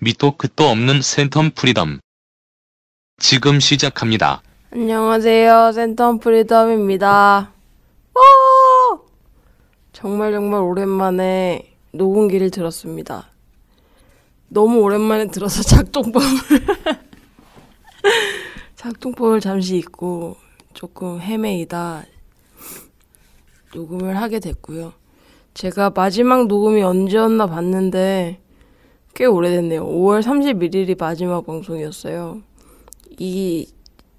밑도 끝도 없는 센텀 프리덤. 지금 시작합니다. 안녕하세요. 센텀 프리덤입니다. 오! 정말 정말 오랜만에 녹음기를 들었습니다. 너무 오랜만에 들어서 작동법을 작동법을 잠시 잊고 조금 헤매이다 녹음을 하게 됐고요. 제가 마지막 녹음이 언제였나 봤는데 꽤 오래됐네요. 5월 31일이 마지막 방송이었어요. 이,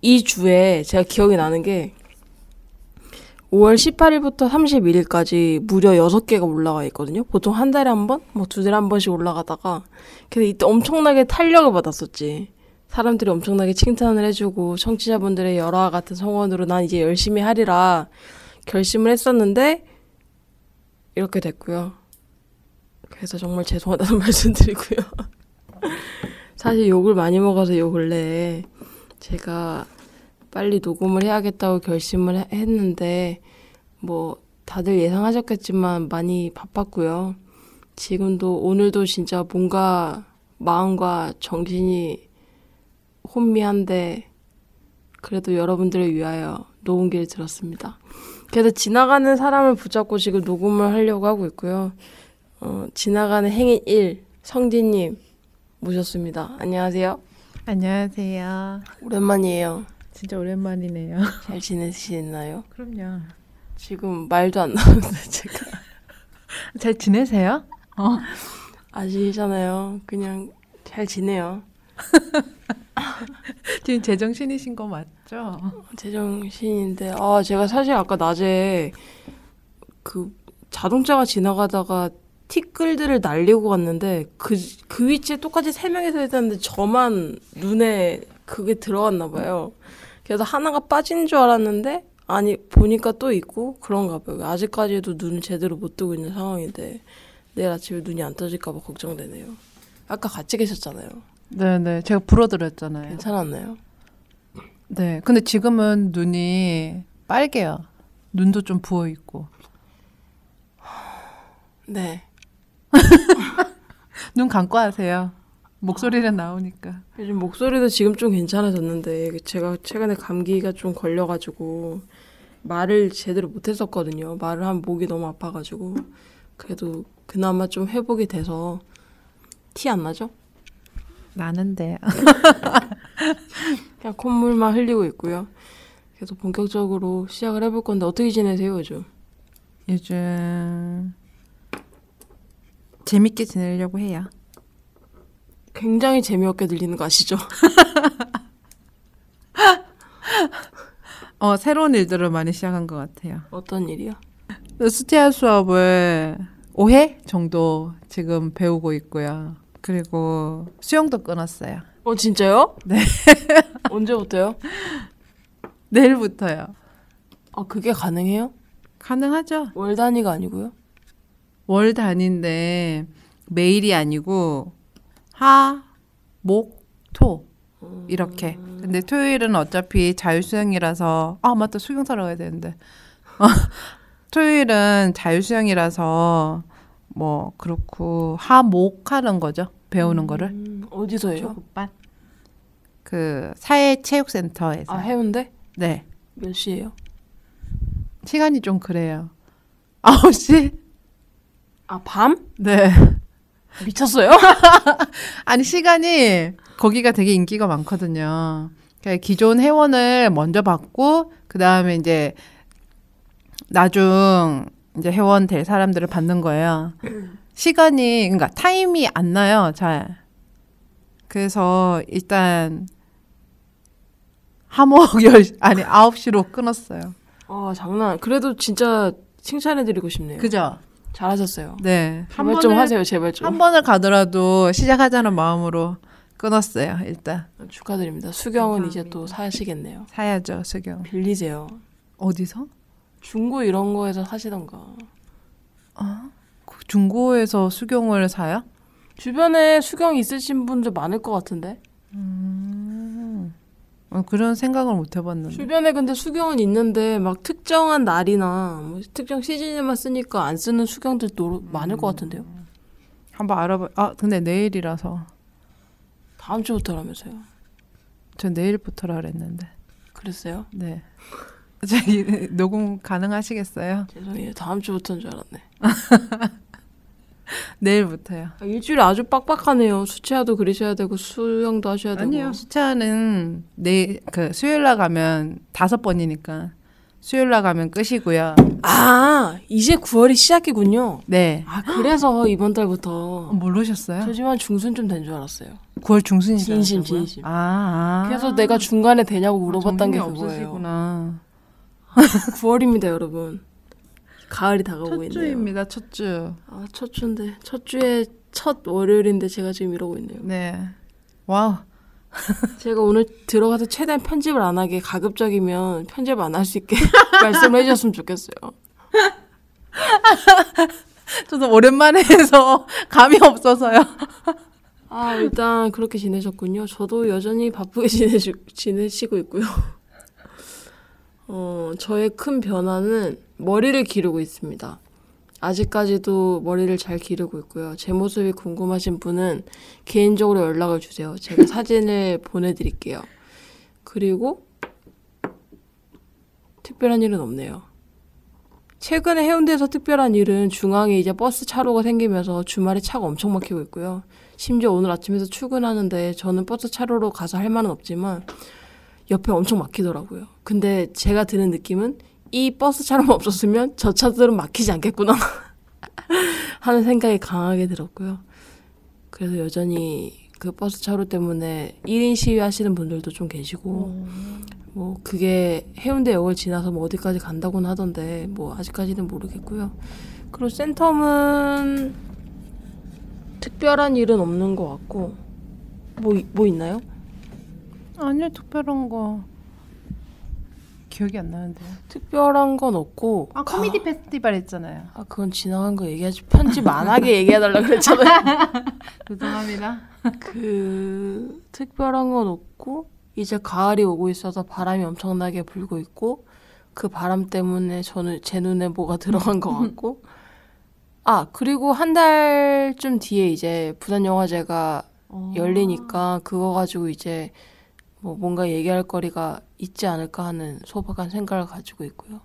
이 주에 제가 기억이 나는 게 5월 18일부터 31일까지 무려 6개가 올라가 있거든요. 보통 한 달에 한 번? 뭐 두 달에 한 번씩 올라가다가. 그래서 이때 엄청나게 탄력을 받았었지. 사람들이 엄청나게 칭찬을 해주고 청취자분들의 열화 같은 성원으로 난 이제 열심히 하리라 결심을 했었는데 이렇게 됐고요. 그래서 정말 죄송하다는 말씀드리고요. 사실 욕을 많이 먹어서 요 근래에 제가 빨리 녹음을 해야겠다고 결심을 해- 했는데 뭐 다들 예상하셨겠지만 많이 바빴고요. 지금도 오늘도 진짜 뭔가 마음과 정신이 혼미한데 그래도 여러분들을 위하여 녹음기를 들었습니다. 그래서 지나가는 사람을 붙잡고 지금 녹음을 하려고 하고 있고요. 어, 지나가는 행인 1 성진님 모셨습니다. 안녕하세요. 안녕하세요. 오랜만이에요. 진짜 오랜만이네요. 잘 지내시나요? 그럼요. 지금 말도 안 나오는데 제가 잘 지내세요? 어. 아시잖아요. 그냥 잘 지내요. 지금 제정신이신 거 맞죠? 제정신인데 아 제가 사실 아까 낮에 그 자동차가 지나가다가 티끌들을 날리고 갔는데 그 그 위치에 똑같이 세 명이 서 있었는데 저만 눈에 그게 들어갔나 봐요. 그래서 하나가 빠진 줄 알았는데 아니 보니까 또 있고 그런가 봐요. 아직까지도 눈을 제대로 못 뜨고 있는 상황인데 내일 아침에 눈이 안 떠질까 봐 걱정되네요. 아까 같이 계셨잖아요. 네네. 제가 불어드렸잖아요. 괜찮았나요? 네. 근데 지금은 눈이 빨개요. 눈도 좀 부어 있고. 네. 눈 감고 하세요. 목소리는 나오니까. 요즘 목소리도 지금 좀 괜찮아졌는데 제가 최근에 감기가 좀 걸려가지고 말을 제대로 못했었거든요. 말을 하면 목이 너무 아파가지고 그래도 그나마 좀 회복이 돼서 티 안 나죠? 나는데. 그냥 콧물만 흘리고 있고요. 그래서 본격적으로 시작을 해볼 건데 어떻게 지내세요 요즘? 요즘 재밌게 지내려고 해요. 굉장히 재미없게 들리는 거 아시죠? 어, 새로운 일들을 많이 시작한 것 같아요. 어떤 일이요? 스티아 수업을 5회 정도 지금 배우고 있고요. 그리고 수영도 끊었어요. 어 진짜요? 네. 언제부터요? 내일부터요. 아 그게 가능해요? 가능하죠? 월 단위가 아니고요? 월 단위인데 매일이 아니고 하, 목, 토 이렇게. 근데 토요일은 어차피 자유수영이라서 아 맞다 수영 사러 가야 되는데. 어, 토요일은 자유수영이라서 뭐 그렇고 하, 목 하는 거죠. 배우는 거를. 음, 어디서요? 초급반. 그 사회체육센터에서. 아 해운대? 네. 몇 시에요? 시간이 좀 그래요. 9시? 아 밤? 네. 미쳤어요? 아니 시간이 거기가 되게 인기가 많거든요. 그러니까 기존 회원을 먼저 받고 그 다음에 이제 나중 이제 회원 될 사람들을 받는 거예요. 시간이 그러니까 타임이 안 나요. 잘. 그래서 일단 하목 열 아니 9시로 끊었어요. 아 장난. 그래도 진짜 칭찬해드리고 싶네요. 그죠? 잘하셨어요. 네. 한 제발 좀 하세요, 제발 좀. 한 번을 가더라도 시작하자는 마음으로 끊었어요. 일단 축하드립니다. 수경은 감사합니다. 이제 또 사시겠네요. 사야죠, 수경. 빌리세요. 어디서? 중고 이런 거에서 사시던가. 그 중고에서 수경을 사요? 주변에 수경 있으신 분들 많을 것 같은데. 어, 그런 생각을 못 해봤는데. 주변에 근데 수경은 있는데 막 특정한 날이나 뭐 특정 시즌에만 쓰니까 안 쓰는 수경들 도 많을 것 같은데요. 한번 알아봐. 아, 근데 내일이라서. 다음 주부터라면서요. 전 내일부터라 그랬는데. 그랬어요? 네. 저기 녹음 가능하시겠어요? 죄송해요. 다음 주부터인 줄 알았네. 내일부터요. 아, 일주일 아주 빡빡하네요. 수채화도 그리셔야 되고 수영도 하셔야 되고. 아니요. 수차는 내일 그 수요일 날 가면 다섯 번이니까 수요일 날 가면 끝이고요. 아 이제 9월이 시작이군요. 네. 아 그래서 이번 달부터 모르셨어요? 저지만 중순쯤 된줄 알았어요. 9월 중순이죠. 진심, 진심. 아, 아. 그래서 내가 중간에 되냐고 물어봤던 게 정신이 그거예요. 없으시구나. 9월입니다, 여러분. 가을이 다가오고 첫 있네요. 주입니다. 첫 주. 아, 첫 주인데 첫 주에 첫 월요일인데 제가 지금 이러고 있네요. 네. 와우. 제가 오늘 들어가서 최대한 편집을 안 하게 가급적이면 편집 안 할 수 있게 말씀을 해주셨으면 좋겠어요. 저도 오랜만에 해서 감이 없어서요. 아 일단 그렇게 지내셨군요. 저도 여전히 바쁘게 지내시, 지내시고 있고요. 어 저의 큰 변화는 머리를 기르고 있습니다. 아직까지도 머리를 잘 기르고 있고요. 제 모습이 궁금하신 분은 개인적으로 연락을 주세요. 제가 사진을 보내드릴게요. 그리고 특별한 일은 없네요. 최근에 해운대에서 특별한 일은 중앙에 이제 버스 차로가 생기면서 주말에 차가 엄청 막히고 있고요. 심지어 오늘 아침에서 출근하는데 저는 버스 차로로 가서 할 말은 없지만 옆에 엄청 막히더라고요. 근데 제가 드는 느낌은 이 버스 차로만 없었으면 저 차들은 막히지 않겠구나 하는 생각이 강하게 들었고요. 그래서 여전히 그 버스 차로 때문에 1인 시위 하시는 분들도 좀 계시고 뭐 그게 해운대역을 지나서 뭐 어디까지 간다고는 하던데 뭐 아직까지는 모르겠고요. 그리고 센텀은 특별한 일은 없는 것 같고 뭐 뭐 있나요? 아니요, 특별한 거. 기억이 안 나는데요. 특별한 건 없고 아, 코미디 페스티벌 했잖아요. 아 그건 지나간 거 얘기하지 편집 안 하게 얘기해달라 그랬잖아요. 죄송합니다. 그 특별한 건 없고 이제 가을이 오고 있어서 바람이 엄청나게 불고 있고 그 바람 때문에 저는 제 눈에 뭐가 들어간 것 같고 아 그리고 한 달쯤 뒤에 이제 부산 영화제가 열리니까 그거 가지고 이제 뭐 뭔가 얘기할 거리가 있지 않을까 하는 소박한 생각을 가지고 있고요.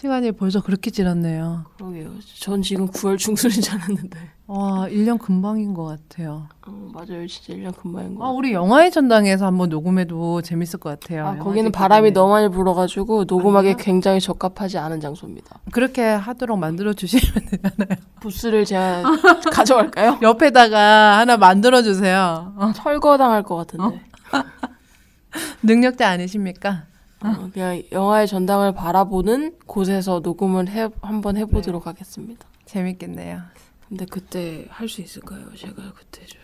시간이 벌써 그렇게 지났네요. 그러게요. 전 지금 9월 중순인 줄 알았는데. 와, 1년 금방인 것 같아요. 어, 맞아요. 진짜 1년 금방인 거. 아, 우리 영화의 전당에서 한번 녹음해도 재밌을 것 같아요. 아, 거기는 바람이. 너무 많이 불어가지고 녹음하기 굉장히 적합하지 않은 장소입니다. 그렇게 하도록 만들어 주시면 되잖아요. 부스를 제가 가져갈까요? 옆에다가 하나 만들어 주세요. 어, 철거당할 것 같은데. 능력자 아니십니까? 어, 그냥 영화의 전당을 바라보는 곳에서 녹음을 해, 한번 해보도록 하겠습니다. 재밌겠네요. 근데 그때 할 수 있을까요? 제가 그때 좀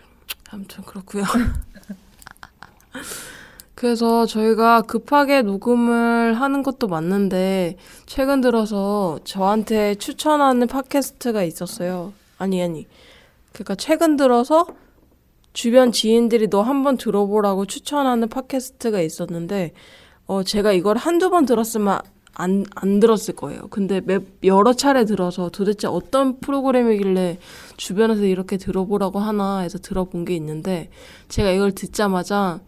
아무튼 그렇고요. 그래서 저희가 급하게 녹음을 하는 것도 맞는데 최근 들어서 저한테 추천하는 팟캐스트가 있었어요. 아니 아니. 그러니까 최근 들어서 주변 지인들이 너 한번 들어보라고 추천하는 팟캐스트가 있었는데 어 제가 이걸 한두 번 들었으면 안, 안 들었을 거예요. 근데 몇, 여러 차례 들어서 도대체 어떤 프로그램이길래 주변에서 이렇게 들어보라고 하나 해서 들어본 게 있는데 제가 이걸 듣자마자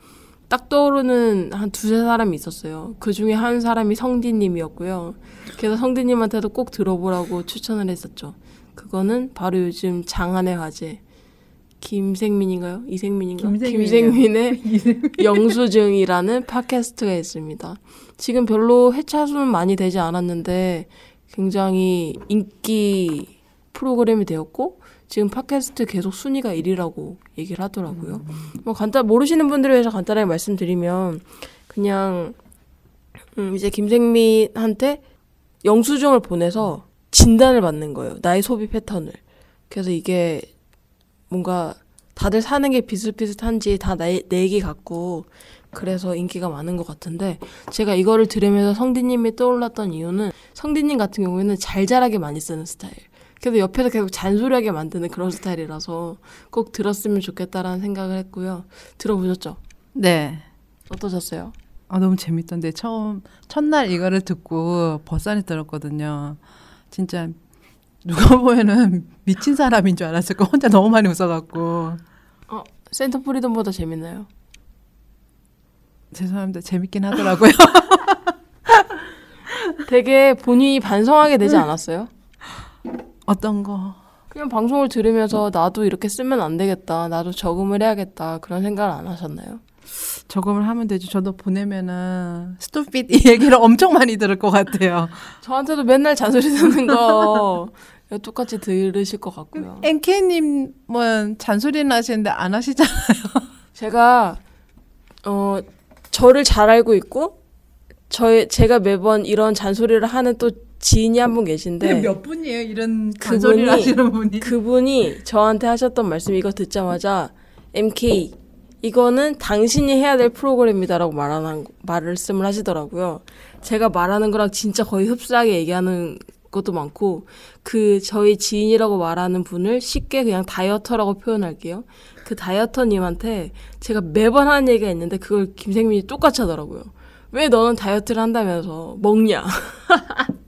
딱 떠오르는 한 두세 사람이 있었어요. 그 중에 한 사람이 성디님이었고요. 그래서 성디님한테도 꼭 들어보라고 추천을 했었죠. 그거는 바로 요즘 장안의 화제. 김생민인가요? 이생민인가? 김생민이요. 김생민 의 영수증이라는 팟캐스트가 있습니다. 지금 별로 회차 수는 많이 되지 않았는데 굉장히 인기 프로그램이 되었고 지금 팟캐스트 계속 순위가 1위라고 얘기를 하더라고요. 뭐 간단 모르시는 분들을 위해서 간단하게 말씀드리면 그냥 음, 이제 김생민한테 영수증을 보내서 진단을 받는 거예요. 나의 소비 패턴을. 그래서 이게 뭔가 다들 사는 게 비슷비슷한지 다내 얘기 같고 그래서 인기가 많은 것 같은데 제가 이거를 들으면서 성디님이 떠올랐던 이유는 성디님 같은 경우에는 잘잘하게 많이 쓰는 스타일. 그래서 옆에서 계속 잔소리하게 만드는 그런 스타일이라서 꼭 들었으면 좋겠다라는 생각을 했고요. 들어보셨죠? 네. 어떠셨어요? 아, 너무 재밌던데 처음 첫날 이거를 듣고 버산이 들었거든요. 진짜 누가 보면은 미친 사람인 줄 알았을 거 혼자 너무 많이 웃어갖고 센터 프리덤보다 재밌나요? 죄송합니다. 재밌긴 하더라고요. 되게 본인이 반성하게 되지 않았어요? 어떤 거? 그냥 방송을 들으면서 나도 이렇게 쓰면 안 되겠다. 나도 적응을 해야겠다. 그런 생각을 안 하셨나요? 적응을 하면 되죠. 저도 보내면은 스토핏 이 얘기를 엄청 많이 들을 것 같아요. 저한테도 맨날 잔소리 듣는 거 똑같이 들으실 것 같고요. NK님은 잔소리는 하시는데 안 하시잖아요. 제가 어 저를 잘 알고 있고 저의 제가 매번 이런 잔소리를 하는 또 지인이 한 분 계신데 몇 분이에요? 이런 잔소리를 하시는 분이. 그분이 저한테 하셨던 말씀 이거 듣자마자 MK 이거는 당신이 해야 될 프로그램이다라고 말하는 말씀을 하시더라고요. 제가 말하는 거랑 진짜 거의 흡사하게 얘기하는 것도 많고 그 저희 지인이라고 말하는 분을 쉽게 그냥 다이어터라고 표현할게요. 그 다이어터님한테 제가 매번 하는 얘기가 있는데 그걸 김생민이 똑같이 하더라고요. 왜 너는 다이어트를 한다면서 먹냐?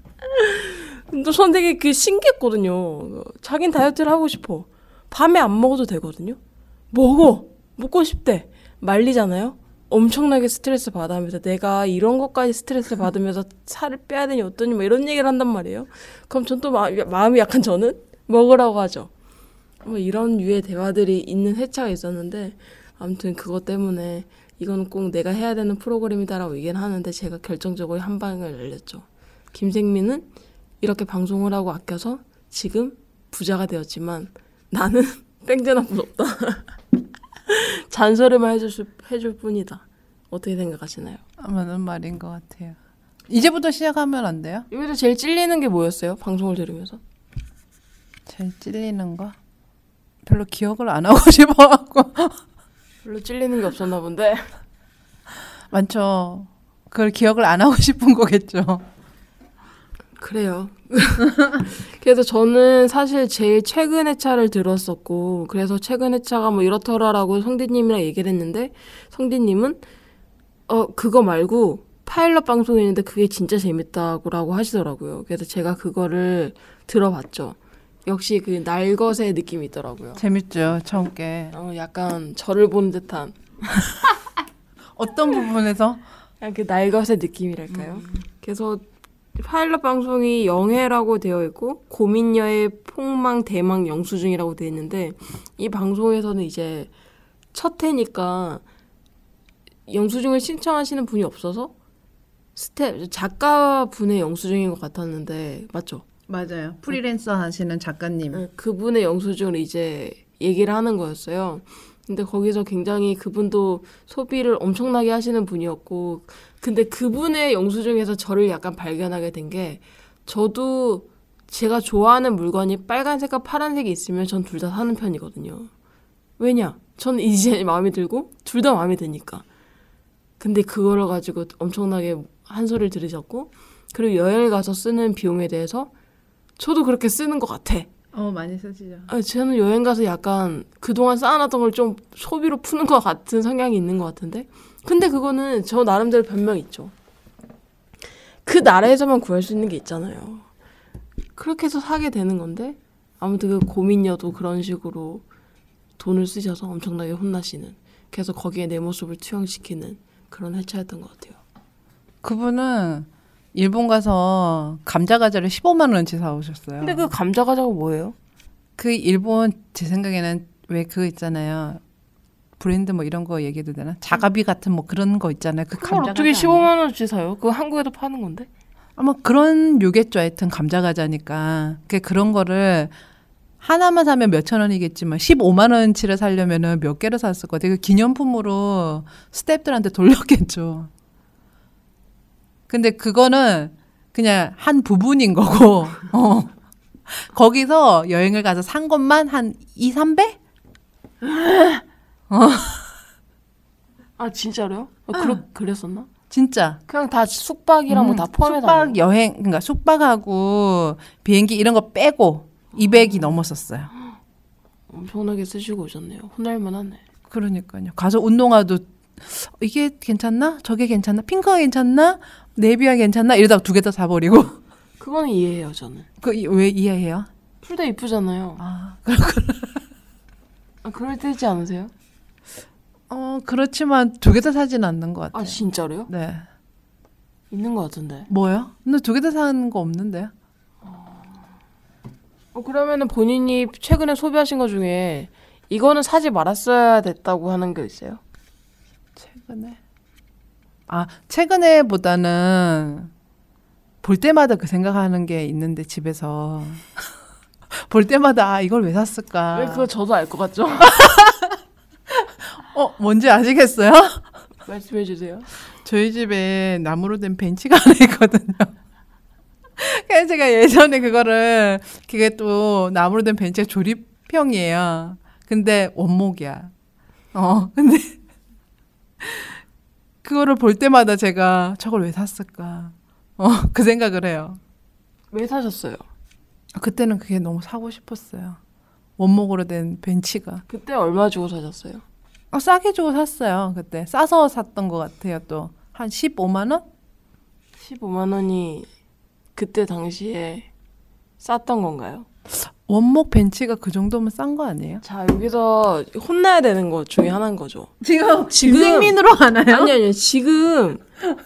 또전 되게 그 신기했거든요. 자긴 다이어트를 하고 싶어. 밤에 안 먹어도 되거든요. 먹어. 먹고 싶대. 말리잖아요. 엄청나게 스트레스 받으면서 내가 이런 것까지 스트레스 받으면서 살을 빼야 되니 어떠니 뭐 이런 얘기를 한단 말이에요. 그럼 전 또 마음이 약간 저는 먹으라고 하죠. 뭐 이런 유의 대화들이 있는 회차가 있었는데 아무튼 그것 때문에 이건 꼭 내가 해야 되는 프로그램이다라고 얘기를 하는데 제가 결정적으로 한 방을 날렸죠. 김생민은 이렇게 방송을 하고 아껴서 지금 부자가 되었지만 나는 땡전한 분 없다. 잔소리만 해줄, 수, 해줄 뿐이다. 어떻게 생각하시나요? 맞는 말인 것 같아요. 이제부터 시작하면 안 돼요? 여기서 제일 찔리는 게 뭐였어요? 방송을 들으면서? 제일 찔리는 거? 별로 기억을 안 하고 싶어갖고. 별로 찔리는 게 없었나 본데. 많죠. 그걸 기억을 안 하고 싶은 거겠죠. 그래요. 그래서 저는 사실 제일 최근 회차를 들었었고, 그래서 최근 회차가 뭐 이렇더라라고 성디님이랑 얘기를 했는데, 성디님은, 어, 그거 말고, 파일럿 방송이 있는데 그게 진짜 재밌다고 하시더라고요. 그래서 제가 그거를 들어봤죠. 역시 그 날것의 느낌이 있더라고요. 재밌죠, 처음 게. 어, 약간 저를 본 듯한, 어떤 부분에서? 그 날것의 느낌이랄까요? 그래서 파일럿 방송이 영회라고 되어 있고 고민녀의 폭망 대망 영수증이라고 되어 있는데 이 방송에서는 이제 첫 회니까 영수증을 신청하시는 분이 없어서 스텝 작가 분의 영수증인 것 같았는데 맞죠? 맞아요. 프리랜서 하시는 작가님. 네, 그분의 영수증을 이제 얘기를 하는 거였어요. 근데 거기서 굉장히 그분도 소비를 엄청나게 하시는 분이었고, 근데 그분의 영수증에서 저를 약간 발견하게 된 게, 저도 제가 좋아하는 물건이 빨간색과 파란색이 있으면 전 둘 다 사는 편이거든요. 왜냐? 저는 이제 마음에 들고, 둘 다 마음에 드니까. 근데 그거를 가지고 엄청나게 한 소리를 들으셨고, 그리고 여행을 가서 쓰는 비용에 대해서 저도 그렇게 쓰는 것 같아. 어, 많이 쓰시죠. 아, 저는 여행 가서 약간 그동안 쌓아놨던 걸 좀 소비로 푸는 것 같은 성향이 있는 것 같은데. 근데 그거는 저 나름대로 변명이 있죠. 그 나라에서만 구할 수 있는 게 있잖아요. 그렇게 해서 사게 되는 건데, 아무튼 그 고민녀도 그런 식으로 돈을 쓰셔서 엄청나게 혼나시는. 그래서 거기에 내 모습을 투영시키는 그런 회차였던 것 같아요. 그분은 일본 가서 감자 과자를 15만 원치 사오셨어요. 근데 그 감자 과자가 뭐예요? 그 일본 제 생각에는 왜 그거 있잖아요. 브랜드 뭐 이런 거 얘기해도 되나? 자가비 같은 뭐 그런 거 있잖아요. 그 그걸 감자 어떻게 과자 15만 원어치 사요? 그거 한국에도 파는 건데? 아마 그런 요겠죠. 하여튼 감자 과자니까. 그 그런 거를 하나만 사면 몇천 원이겠지만 15만 원치를 사려면은 몇 개를 샀을 것 같아요. 그 기념품으로 스탭들한테 돌렸겠죠. 근데 그거는 그냥 한 부분인 거고, 어. 거기서 여행을 가서 산 것만 한 2, 3배? 아, 진짜로요? 아, 그러, 그랬었나? 진짜. 그냥 다 숙박이랑 뭐다 포함해서 음, 숙박 여행 그러니까 숙박하고 비행기 이런 거 빼고 200이 넘었었어요. 엄청나게 쓰시고 오셨네요. 혼날만 하네. 그러니까요. 가서 운동화도 이게 괜찮나? 저게 괜찮나? 핑크가 괜찮나? 네비가 괜찮나? 이러다가 두 개 다 사버리고 그거는 이해해요, 저는. 그 왜 이해해요? 둘 다 이쁘잖아요. 아 아, 그럴 때지 않으세요? 어, 그렇지만 두 개 다 사진 않는 것 같아요. 아 진짜로요? 네. 있는 것 같은데. 뭐요? 근데 두 개 다 사는 거 없는데요? 어, 그러면은 본인이 최근에 소비하신 것 중에 이거는 사지 말았어야 됐다고 하는 게 있어요? 최근에? 아, 최근에보다는 볼 때마다 그 생각하는 게 있는데 집에서 볼 때마다 아, 이걸 왜 샀을까? 왜 그거 저도 알 것 같죠? 어, 뭔지 아시겠어요? 말씀해 주세요. 저희 집에 나무로 된 벤치가 하나 있거든요. 그래서 제가 예전에 그거를 그게 또 나무로 된 벤치가 조립형이에요. 근데 원목이야. 어, 근데 그거를 볼 때마다 제가 저걸 왜 샀을까? 어, 그 생각을 해요. 왜 사셨어요? 그때는 그게 너무 사고 싶었어요. 원목으로 된 벤치가. 그때 얼마 주고 사셨어요? 어, 싸게 주고 샀어요. 그때 싸서 샀던 것 같아요. 또 한 15만 원? 15만 원이 그때 당시에 쌌던 건가요? 원목 벤치가 그 정도면 싼 거 아니에요? 자 여기서 혼나야 되는 것 중에 하나인 거죠. 지금 지금- 김생민으로 하나요? 아니 아니 지금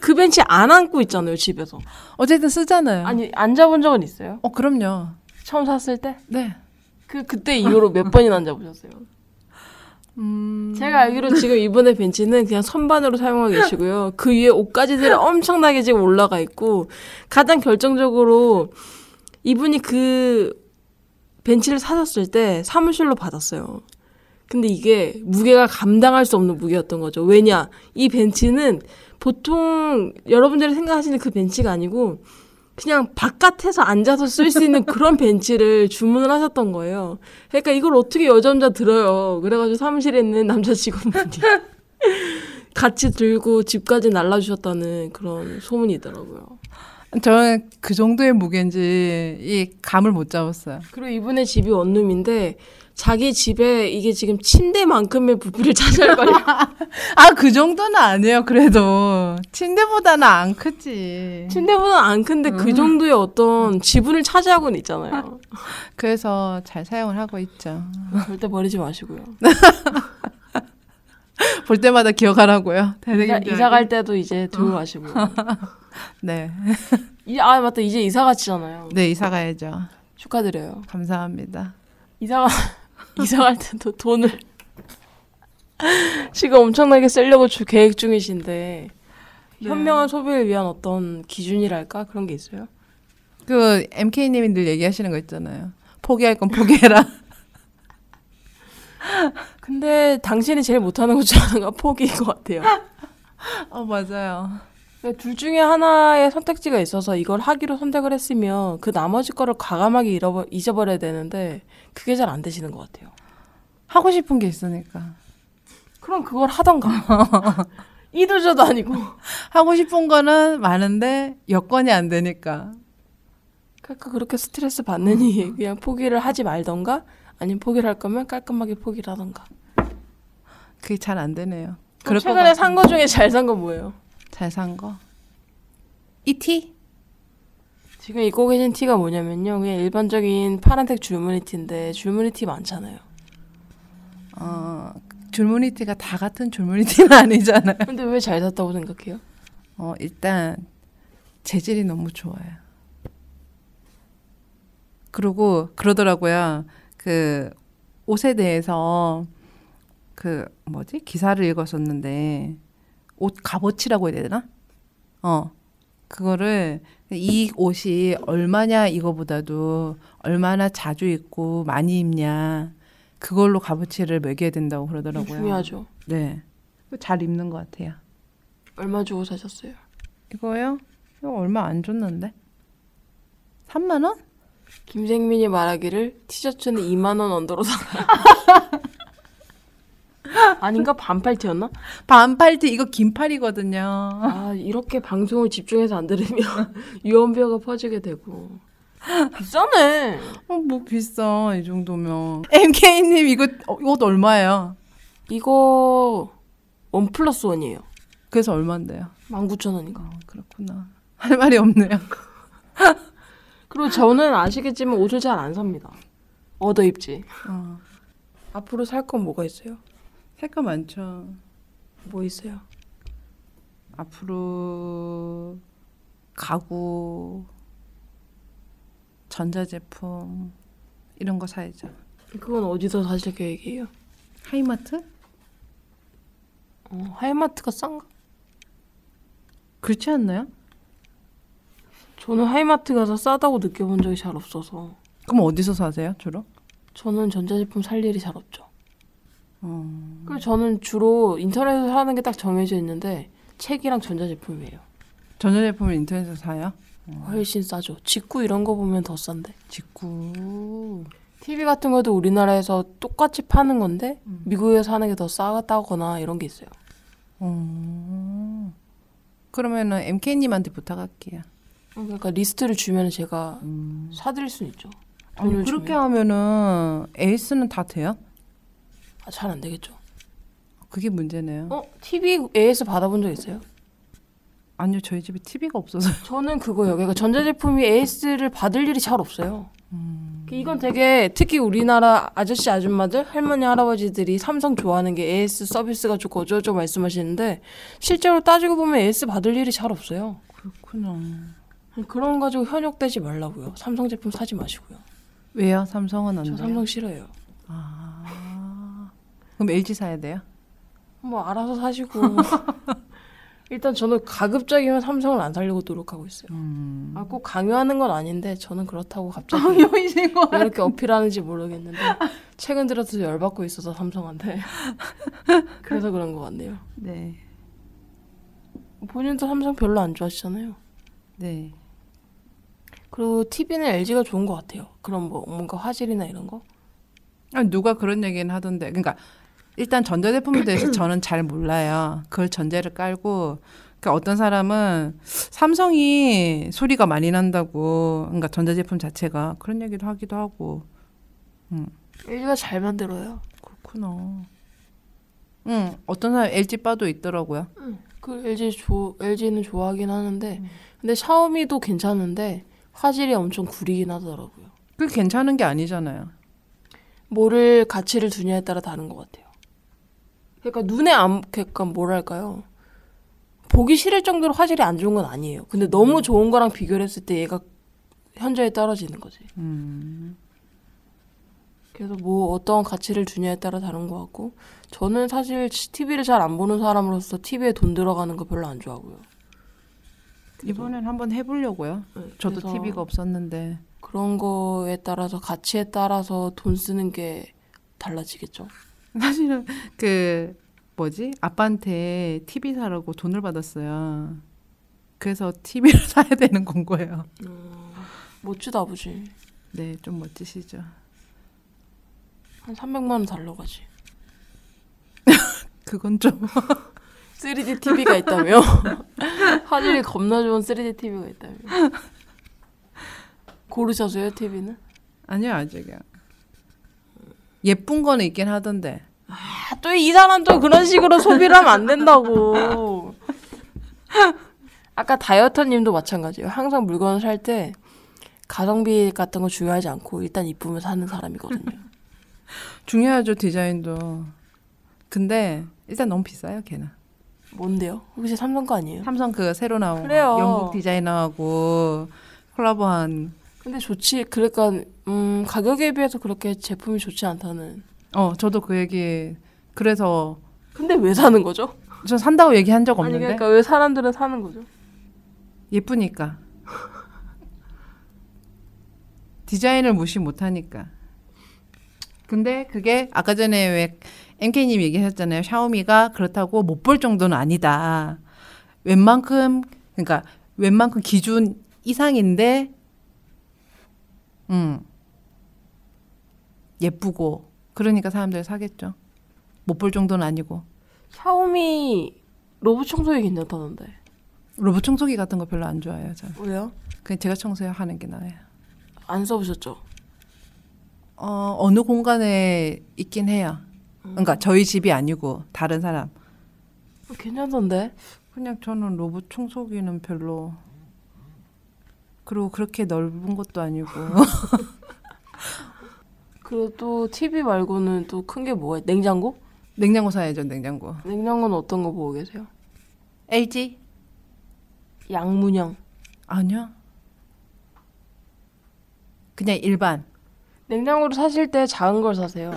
그 벤치 안 앉고 있잖아요 집에서. 어쨌든 쓰잖아요. 아니 앉아본 적은 있어요? 어 그럼요. 처음 샀을 때? 네. 그 그때 이후로 몇 번이나 앉아보셨어요? 음. 제가 알기로 지금 이번에 벤치는 그냥 선반으로 사용하고 계시고요. 그 위에 옷가지들이 엄청나게 지금 올라가 있고 가장 결정적으로 이분이 그 벤치를 사셨을 때 사무실로 받았어요. 근데 이게 무게가 감당할 수 없는 무게였던 거죠. 왜냐? 이 벤치는 보통 여러분들이 생각하시는 그 벤치가 아니고 그냥 바깥에서 앉아서 쓸 수 있는 그런 벤치를 주문을 하셨던 거예요. 그러니까 이걸 어떻게 여자 혼자 들어요. 그래가지고 사무실에 있는 남자 직원분이 같이 들고 집까지 날라주셨다는 그런 소문이 있더라고요. 저는 그 정도의 무게인지 이 감을 못 잡았어요. 그리고 이분의 집이 원룸인데 자기 집에 이게 지금 침대만큼의 부피를 차지할 거예요. 아그 정도는 아니에요. 그래도 침대보다는 안 크지. 침대보다 안 큰데 그 정도의 어떤 지분을 차지하고는 있잖아요. 그래서 잘 사용을 하고 있죠. 절대 버리지 마시고요. 볼 때마다 기억하라고요. 이사, 이사 갈 때도 이제 들고 가시고요. 네. 이, 아 맞다 이제 이사 가시잖아요. 네 이사 가야죠. 축하드려요. 감사합니다. 이사가 이사 갈 때도 돈을 지금 엄청나게 쓰려고 주 계획 중이신데 네. 현명한 소비를 위한 어떤 기준이랄까 그런 게 있어요? 그 MK님이 늘 얘기하시는 거 있잖아요. 포기할 건 포기해라. 근데 당신이 제일 못하는 것 중 하나가 포기인 것 같아요. 어 맞아요. 그러니까 둘 중에 하나의 선택지가 있어서 이걸 하기로 선택을 했으면 그 나머지 거를 과감하게 잃어버, 잊어버려야 되는데 그게 잘 안 되시는 것 같아요. 하고 싶은 게 있으니까. 그럼 그걸 하던가. 이도저도 아니고. 하고 싶은 거는 많은데 여건이 안 되니까. 그러니까 그렇게 스트레스 받느니 그냥 포기를 하지 말던가 아니면 포기를 할 거면 깔끔하게 포기를 하던가. 그게 잘 안 되네요. 최근에 산 거 중에 잘 산 거 뭐예요? 잘 산 거. 이 티? 지금 입고 계신 티가 뭐냐면요. 그냥 일반적인 파란색 줄무늬 티인데 줄무늬 티 많잖아요. 어, 줄무늬 티가 다 같은 줄무늬 티는 아니잖아요. 근데 왜 잘 샀다고 생각해요? 어, 일단 재질이 너무 좋아요. 그리고 그러더라고요. 그 옷에 대해서 그 뭐지 기사를 읽었었는데 옷 값어치라고 해야 되나? 어 그거를 이 옷이 얼마냐 이거보다도 얼마나 자주 입고 많이 입냐 그걸로 값어치를 매겨야 된다고 그러더라고요. 중요하죠. 네, 잘 입는 것 같아요. 얼마 주고 사셨어요? 이거요? 이거 얼마 안 줬는데? 3만 원? 김생민이 말하기를 티셔츠는 2만 원 under로 사라. 아닌가 반팔 티였나? 반팔티 이거 긴팔이거든요. 아 이렇게 방송을 집중해서 안 들으면 유언비어가 퍼지게 되고 비싸네. 어, 뭐 비싸 이 정도면. MK님 이거 어, 옷 얼마예요? 이거 one plus one이에요. 그래서 얼마인데요? 19,000원인가. 어, 그렇구나. 할 말이 없네요. 그리고 저는 아시겠지만 옷을 잘 안 삽니다. 얻어 입지. 어. 앞으로 살 건 뭐가 있어요? 할 거 많죠. 뭐 있어요? 앞으로 가구, 전자제품 이런 거 사야죠. 그건 어디서 사실 계획이에요? 하이마트? 어, 하이마트가 싼가? 그렇지 않나요? 저는 하이마트 가서 싸다고 느껴본 적이 잘 없어서 그럼 어디서 사세요, 주로? 저는 전자제품 살 일이 잘 없죠. 어, 그리고 저는 주로 인터넷에서 사는 게 딱 정해져 있는데 책이랑 전자제품이에요. 전자제품을 인터넷에서 사요? 훨씬 싸죠. 직구 이런 거 보면 더 싼데. 직구. TV 같은 것도 우리나라에서 똑같이 파는 건데 음. 미국에서 사는 게 더 싸다거나 이런 게 있어요. 어. 그러면은 MK님한테 부탁할게요. 그러니까 리스트를 주면 제가 음. 사드릴 수는 있죠. 아니, 그렇게 주면. 하면은 에이스는 다 돼요? 아, 잘안 되겠죠. 그게 문제네요. 어? TV AS 받아본 적 있어요? 아니요, 저희 집에 TV가 없어서. 저는 그거예요. 그러니까 전자제품이 AS를 받을 일이 잘 없어요. 이건 되게 특히 우리나라 아저씨 아줌마들 할머니 할아버지들이 삼성 좋아하는 게 AS 서비스가 좋고 어쩌고저쩌고 말씀하시는데 실제로 따지고 보면 AS 받을 일이 잘 없어요. 그렇구나. 그런 거 가지고 현혹되지 말라고요. 삼성 제품 사지 마시고요. 왜요? 삼성은 안저 돼요? 삼성 싫어요. 아. 그럼 LG 사야 돼요? 뭐 알아서 사시고 일단 저는 가급적이면 삼성을 안 살려고 노력하고 있어요. 음. 아, 꼭 강요하는 건 아닌데 저는 그렇다고 갑자기. 왜 이렇게 어필하는지 모르겠는데 최근 들어서 열받고 있어서 삼성한테 그래서 그런 것 같네요. 네. 본인도 삼성 별로 안 좋아하시잖아요. 네. 그리고 TV는 LG가 좋은 것 같아요. 그런 뭐 뭔가 화질이나 이런 거. 아니, 누가 그런 얘기는 하던데. 그러니까 일단 전자제품에 대해서 저는 잘 몰라요. 그걸 전제를 깔고 그러니까 어떤 사람은 삼성이 소리가 많이 난다고. 그러니까 전자제품 자체가 그런 얘기도 하기도 하고. LG가 잘 만들어요. 그렇구나. 응, 어떤 사람 LG 바도 있더라고요. 그 LG 조 LG는 좋아하긴 하는데 근데 샤오미도 괜찮은데 화질이 엄청 구리긴 하더라고요. 그게 괜찮은 게 아니잖아요. 뭐를 가치를 두냐에 따라 다른 것 같아요. 그러니까 눈에 안, 그러니까 뭐랄까요. 보기 싫을 정도로 화질이 안 좋은 건 아니에요. 근데 너무 좋은 거랑 비교를 했을 때 얘가 현저히 떨어지는 거지. 음. 그래서 뭐 어떤 가치를 두냐에 따라 다른 것 같고 저는 사실 TV를 잘 안 보는 사람으로서 TV에 돈 들어가는 거 별로 안 좋아하고요. 이번엔 한번 해보려고요. 네, 저도 TV가 없었는데. 그런 거에 따라서 가치에 따라서 돈 쓰는 게 달라지겠죠. 사실은 그 뭐지 아빠한테 TV 사라고 돈을 받았어요. 그래서 TV를 사야 되는 건 거예요. 멋지다 아버지. 네, 좀 멋지시죠. 한 300만 원 달러 가지. 그건 좀 3D TV가 있다며? 화질이 겁나 좋은 3D TV가 있다며? 고르셔서요 TV는? 아니요 아직이요. 예쁜 거는 있긴 하던데. 아, 또 이 사람 또 그런 식으로 소비를 하면 안 된다고. 아까 다이어터님도 마찬가지예요. 항상 물건을 살 때 가성비 같은 거 중요하지 않고 일단 이쁘면 사는 사람이거든요. 중요하죠 디자인도. 근데 일단 너무 비싸요 걔는. 뭔데요? 혹시 삼성 거 아니에요? 삼성 그 새로 나온 거, 그래요. 영국 디자이너하고 콜라보한. 근데 좋지. 그러니까 음, 가격에 비해서 그렇게 제품이 좋지 않다는. 어 저도 그 얘기 그래서 근데 왜 사는 거죠? 저 산다고 얘기한 적 아니 없는데 그러니까 왜 사람들은 사는 거죠? 예쁘니까. 디자인을 무시 못하니까. 근데 그게 아까 전에 왜 MK님 얘기하셨잖아요. 샤오미가 그렇다고 못 볼 정도는 아니다. 웬만큼 그러니까 웬만큼 기준 이상인데, 음 예쁘고 그러니까 사람들이 사겠죠. 못 볼 정도는 아니고 샤오미 로봇 청소기 괜찮다던데. 로봇 청소기 같은 거 별로 안 좋아해요. 저 왜요? 그냥 제가 청소하는 게 나아요. 안 써보셨죠? 어, 어느 공간에 있긴 해요. 그러니까 저희 집이 아니고 다른 사람. 괜찮던데. 그냥 저는 로봇 청소기는 별로. 그리고 그렇게 넓은 것도 아니고. 그리고 또 TV 말고는 또 큰게 있? 냉장고? 냉장고 사야죠, 냉장고. 냉장고는 어떤 거 보고 계세요? LG? 양문형. 아니요. 그냥 일반. 냉장고를 사실 때 작은 걸 사세요.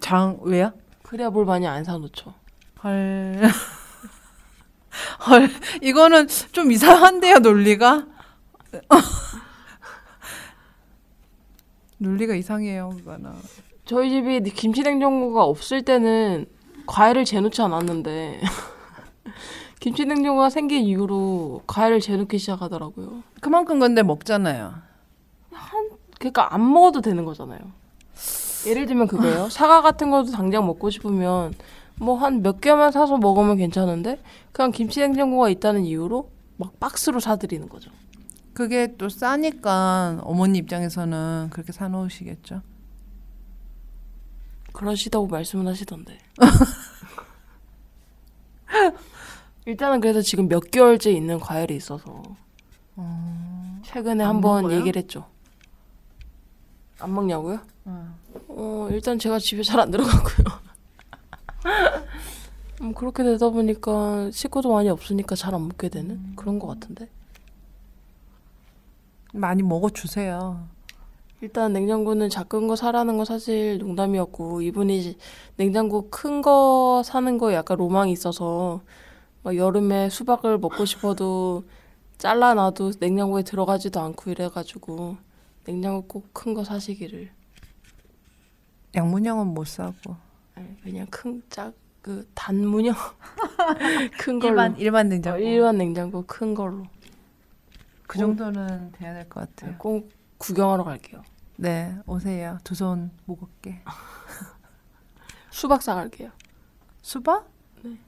장 왜요? 그래야 뭘 많이 안 사놓죠. 헐. 헐. 이거는 좀 이상한데요, 논리가? 논리가 이상해요, 그거는. 저희 집이 김치 냉장고가 없을 때는 과일을 재놓지 않았는데 김치 냉장고가 생긴 이후로 과일을 재놓기 시작하더라고요. 그만큼 근데 먹잖아요. 그러니까 안 먹어도 되는 거잖아요. 예를 들면 그거예요. 사과 같은 것도 당장 먹고 싶으면 뭐 한 몇 개만 사서 먹으면 괜찮은데 그냥 김치 냉장고가 있다는 이유로 막 박스로 사드리는 거죠. 그게 또 싸니까 어머니 입장에서는 그렇게 사놓으시겠죠. 그러시다고 말씀은 하시던데. 일단은 그래서 지금 몇 개월째 있는 과일이 있어서 최근에 안 한번 먹어요? 얘기를 했죠. 안 먹냐고요? 어 일단 제가 집에 잘 안 들어가고요. 음, 그렇게 되다 보니까 식구도 많이 없으니까 잘 안 먹게 되는 그런 것 같은데. 많이 먹어주세요. 일단 냉장고는 작은 거 사라는 건 사실 농담이었고 이분이 냉장고 큰 거 사는 거에 약간 로망이 있어서 막 여름에 수박을 먹고 싶어도 잘라놔도 냉장고에 들어가지도 않고 이래가지고 냉장고 꼭 큰 거 사시기를 양문형은 못 사고. 아니, 그냥 큰짝그 단문형 큰 걸로 일반 일반 어, 냉장고. 일반 냉장고 큰 걸로 그 정도는 돼야 될 것 같아요. 꼭 구경하러 갈게요. 네, 오세요. 두손 무겁게. 수박 사갈게요. 수박?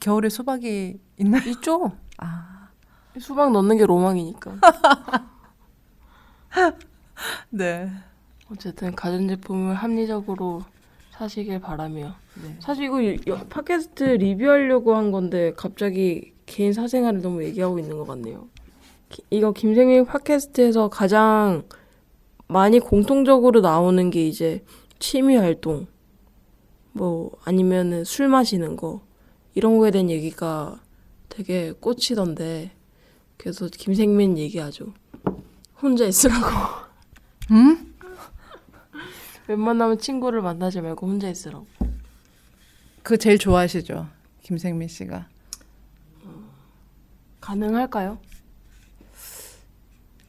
겨울에 수박이 있나요? 있죠? 아, 수박 넣는 게 로망이니까. 네. 어쨌든 가전제품을 합리적으로 사시길 바라며 네. 사실 이거 여- 팟캐스트 리뷰하려고 한 건데 갑자기 개인 사생활을 너무 얘기하고 있는 것 같네요. 기- 이거 김생민 팟캐스트에서 가장 많이 공통적으로 나오는 게 이제 취미 활동, 뭐 아니면은 술 마시는 거 이런 거에 대한 얘기가 되게 꽂히던데 그래서 김생민 얘기하죠. 혼자 있으라고. 음? 웬만하면 친구를 만나지 말고 혼자 있으라고. 그 제일 좋아하시죠, 김생민 씨가. 가능할까요?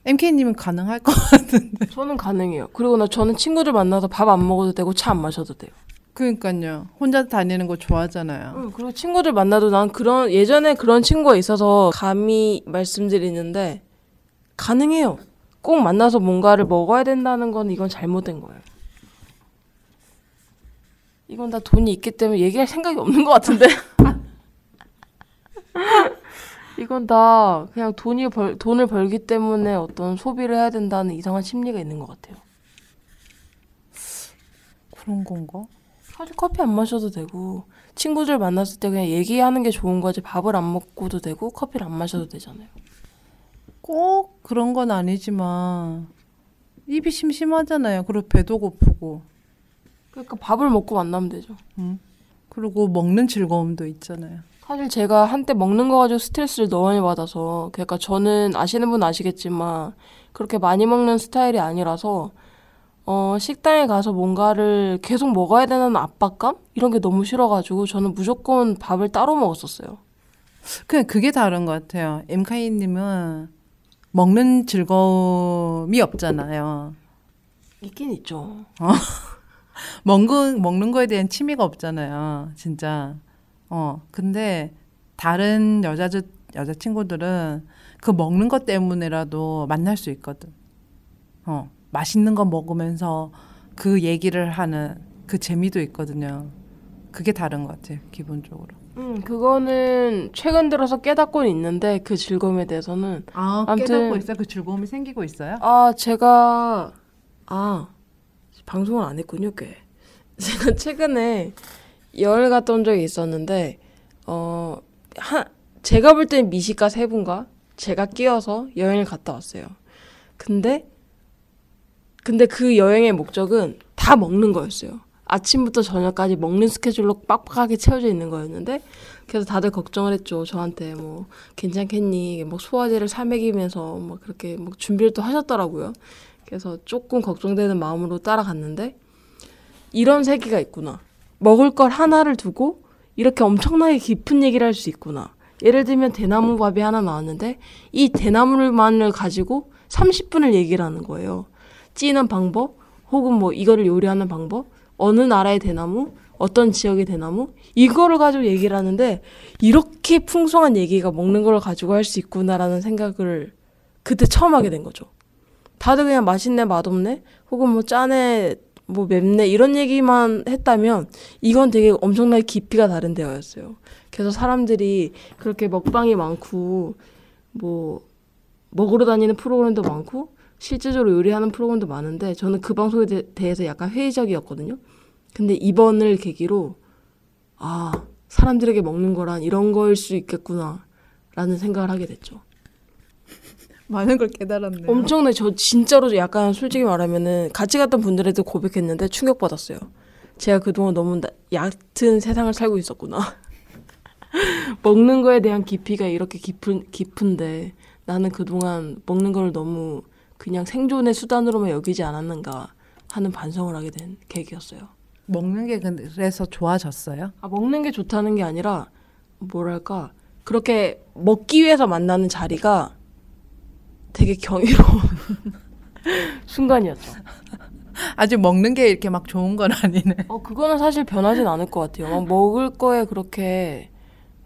MK님은 가능할 것 같은데. 저는 가능해요. 그리고 나 저는 친구들 만나서 밥 안 먹어도 되고 차 안 마셔도 돼요. 그러니까요. 혼자 다니는 거 좋아하잖아요. 응, 그리고 친구들 만나도 난 그런 예전에 그런 친구가 있어서 감히 말씀드리는데 가능해요. 꼭 만나서 뭔가를 먹어야 된다는 건 이건 잘못된 거예요. 이건 다 돈이 있기 때문에 얘기할 생각이 없는 것 같은데. 이건 다 그냥 돈이 벌, 돈을 벌기 때문에 어떤 소비를 해야 된다는 이상한 심리가 있는 것 같아요. 그런 건가? 사실 커피 안 마셔도 되고 친구들 만났을 때 그냥 얘기하는 게 좋은 거지 밥을 안 먹고도 되고 커피를 안 마셔도 되잖아요. 꼭 그런 건 아니지만 입이 심심하잖아요. 그리고 배도 고프고. 그러니까 밥을 먹고 만나면 되죠. 그리고 먹는 즐거움도 있잖아요. 사실 제가 한때 먹는 거 가지고 스트레스를 너무 많이 받아서 그러니까 저는 아시는 분 아시겠지만 그렇게 많이 먹는 스타일이 아니라서 어 식당에 가서 뭔가를 계속 먹어야 되는 압박감 이런 게 너무 싫어가지고 저는 무조건 밥을 따로 먹었었어요. 그냥 그게 다른 것 같아요. 엠카이님은 먹는 즐거움이 없잖아요. 있긴 있죠. 먹는 먹는 거에 대한 취미가 없잖아요. 진짜. 어. 근데 다른 여자들 여자 친구들은 그 먹는 것 때문에라도 만날 수 있거든. 어. 맛있는 거 먹으면서 그 얘기를 하는 그 재미도 있거든요. 그게 다른 것 같아요. 기본적으로. 음 그거는 최근 들어서 깨닫고는 있는데 그 즐거움에 대해서는 아, 아무튼- 깨닫고 있어요? 그 즐거움이 생기고 있어요? 아, 제가, 아, 방송을 안 했군요, 꽤. 제가 최근에 여행 온 적이 있었는데, 어, 한, 제가 볼 때는 미식가 세 분과 제가 끼어서 여행을 갔다 왔어요. 근데, 근데 그 여행의 목적은 다 먹는 거였어요. 아침부터 저녁까지 먹는 스케줄로 빡빡하게 채워져 있는 거였는데 그래서 다들 걱정을 했죠. 저한테 뭐 괜찮겠니? 뭐 소화제를 사 먹이면서 뭐 그렇게 뭐 준비를 또 하셨더라고요. 그래서 조금 걱정되는 마음으로 따라갔는데 이런 세계가 있구나. 먹을 걸 하나를 두고 이렇게 엄청나게 깊은 얘기를 할 수 있구나. 예를 들면 대나무 밥이 하나 나왔는데 이 대나무만을 가지고 30분을 얘기를 하는 거예요. 찌는 방법 혹은 뭐 이거를 요리하는 방법 어느 나라의 대나무 어떤 지역의 대나무 이거를 가지고 얘기를 하는데 이렇게 풍성한 얘기가 먹는 걸 가지고 할 수 있구나라는 생각을 그때 처음 하게 된 거죠. 다들 그냥 맛있네 맛없네 혹은 뭐 짜네 뭐 맵네 이런 얘기만 했다면 이건 되게 엄청나게 깊이가 다른 대화였어요. 그래서 사람들이 그렇게 먹방이 많고 뭐 먹으러 다니는 프로그램도 많고 실제적으로 요리하는 프로그램도 많은데 저는 그 방송에 대, 대해서 약간 회의적이었거든요. 근데 이번을 계기로 아 사람들에게 먹는 거란 이런 거일 수 있겠구나라는 생각을 하게 됐죠. 많은 걸 깨달았네요. 엄청나게 저 진짜로 약간 솔직히 말하면은 같이 갔던 분들에도 고백했는데 충격받았어요. 제가 그동안 너무 나- 얕은 세상을 살고 있었구나. 먹는 거에 대한 깊이가 이렇게 깊은 깊은데 나는 그동안 먹는 걸 너무 그냥 생존의 수단으로만 여기지 않았는가 하는 반성을 하게 된 계기였어요. 먹는 게 그래서 좋아졌어요? 아, 먹는 게 좋다는 게 아니라 뭐랄까 그렇게 먹기 위해서 만나는 자리가 되게 경이로운 순간이었죠. 아직 먹는 게 이렇게 막 좋은 건 아니네. 어 그거는 사실 변하진 않을 것 같아요. 막 먹을 거에 그렇게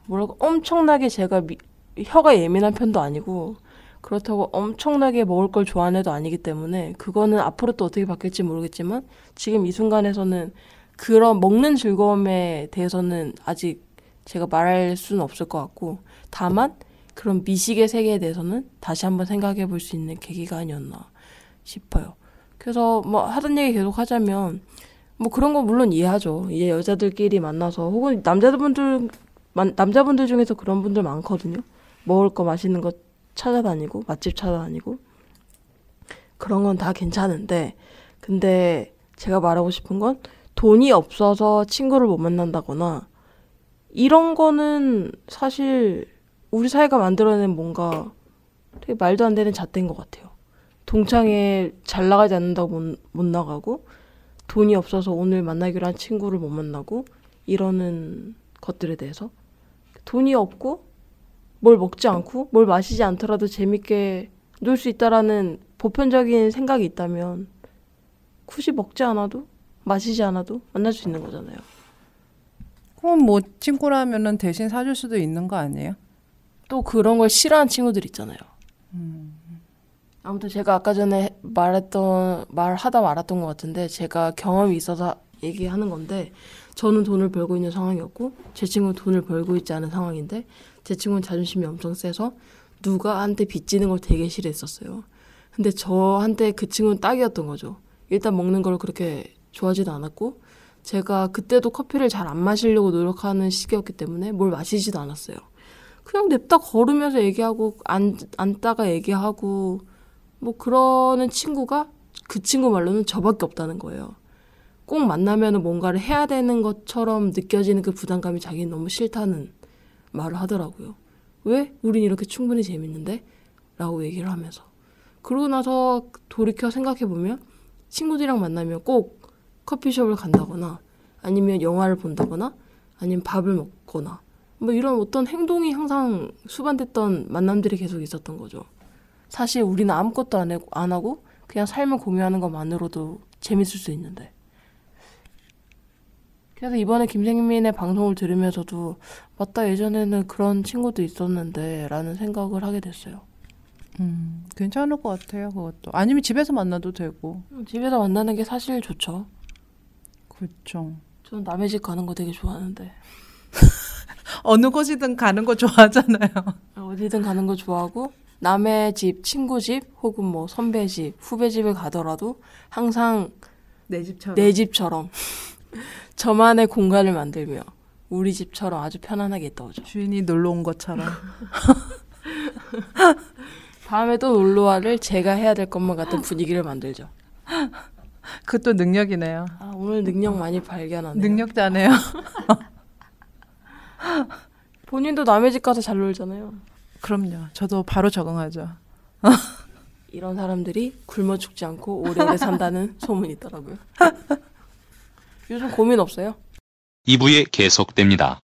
뭐랄까 엄청나게 제가 미, 혀가 예민한 편도 아니고 그렇다고 엄청나게 먹을 걸 좋아하는 애도 아니기 때문에 그거는 앞으로 또 어떻게 바뀔지 모르겠지만 지금 이 순간에서는 그런 먹는 즐거움에 대해서는 아직 제가 말할 수는 없을 것 같고 다만 그런 미식의 세계에 대해서는 다시 한번 생각해 볼 수 있는 계기가 아니었나 싶어요. 그래서 뭐 하던 얘기 계속 하자면 뭐 그런 거 물론 이해하죠. 이제 여자들끼리 만나서 혹은 남자분들 만- 남자분들 중에서 그런 분들 많거든요. 먹을 거 맛있는 거 찾아다니고 맛집 찾아다니고 그런 건 다 괜찮은데 근데 제가 말하고 싶은 건 돈이 없어서 친구를 못 만난다거나 이런 거는 사실 우리 사회가 만들어낸 뭔가 되게 말도 안 되는 잣대인 것 같아요. 동창회 잘 나가지 않는다고 못, 못 나가고 돈이 없어서 오늘 만나기로 한 친구를 못 만나고 이러는 것들에 대해서 돈이 없고 뭘 먹지 않고 뭘 마시지 않더라도 재밌게 놀 수 있다라는 보편적인 생각이 있다면 굳이 먹지 않아도 마시지 않아도 만날 수 있는 거잖아요. 그럼 뭐 친구라면은 대신 사줄 수도 있는 거 아니에요? 또 그런 걸 싫어하는 친구들 있잖아요. 아무튼 제가 아까 전에 말했던 말하다 말았던 것 같은데 제가 경험이 있어서 얘기하는 건데 저는 돈을 벌고 있는 상황이었고 제 친구는 돈을 벌고 있지 않은 상황인데 제 친구는 자존심이 엄청 세서 누가한테 빚지는 걸 되게 싫어했었어요. 근데 저한테 그 친구는 딱이었던 거죠. 일단 먹는 걸 그렇게 좋아하지도 않았고 제가 그때도 커피를 잘 안 마시려고 노력하는 시기였기 때문에 뭘 마시지도 않았어요. 그냥 냅다 걸으면서 얘기하고 앉, 앉다가 얘기하고 뭐 그러는 친구가 그 친구 말로는 저밖에 없다는 거예요. 꼭 만나면 뭔가를 해야 되는 것처럼 느껴지는 그 부담감이 자기는 너무 싫다는 말을 하더라고요. 왜? 우린 이렇게 충분히 재밌는데? 라고 얘기를 하면서. 그러고 나서 돌이켜 생각해보면 친구들이랑 만나면 꼭 커피숍을 간다거나 아니면 영화를 본다거나 아니면 밥을 먹거나 뭐 이런 어떤 행동이 항상 수반됐던 만남들이 계속 있었던 거죠. 사실 우리는 아무것도 안, 해, 안 하고 그냥 삶을 공유하는 것만으로도 재밌을 수 있는데. 그래서 이번에 김생민의 방송을 들으면서도 맞다 예전에는 그런 친구도 있었는데 라는 생각을 하게 됐어요. 음, 괜찮을 것 같아요, 그것도. 아니면 집에서 만나도 되고. 집에서 만나는 게 사실 좋죠. 그렇죠. 저는 남의 집 가는 거 되게 좋아하는데 어느 곳이든 가는 거 좋아하잖아요. 어디든 가는 거 좋아하고 남의 집, 친구 집 혹은 뭐 선배 집, 후배 집을 가더라도 항상 내 집처럼. 내 집처럼 저만의 공간을 만들며 우리 집처럼 아주 편안하게 있다 오죠. 주인이 놀러 온 것처럼. 다음에 또 놀러와를 제가 해야 될 것만 같은 분위기를 만들죠. 그것도 능력이네요. 아, 오늘 능력 많이 발견하네요. 능력자네요. 본인도 남의 집 가서 잘 놀잖아요. 그럼요. 저도 바로 적응하죠. 이런 사람들이 굶어 죽지 않고 오래오래 산다는 소문이 있더라고요. 요즘 고민 없어요? 2부에 계속됩니다.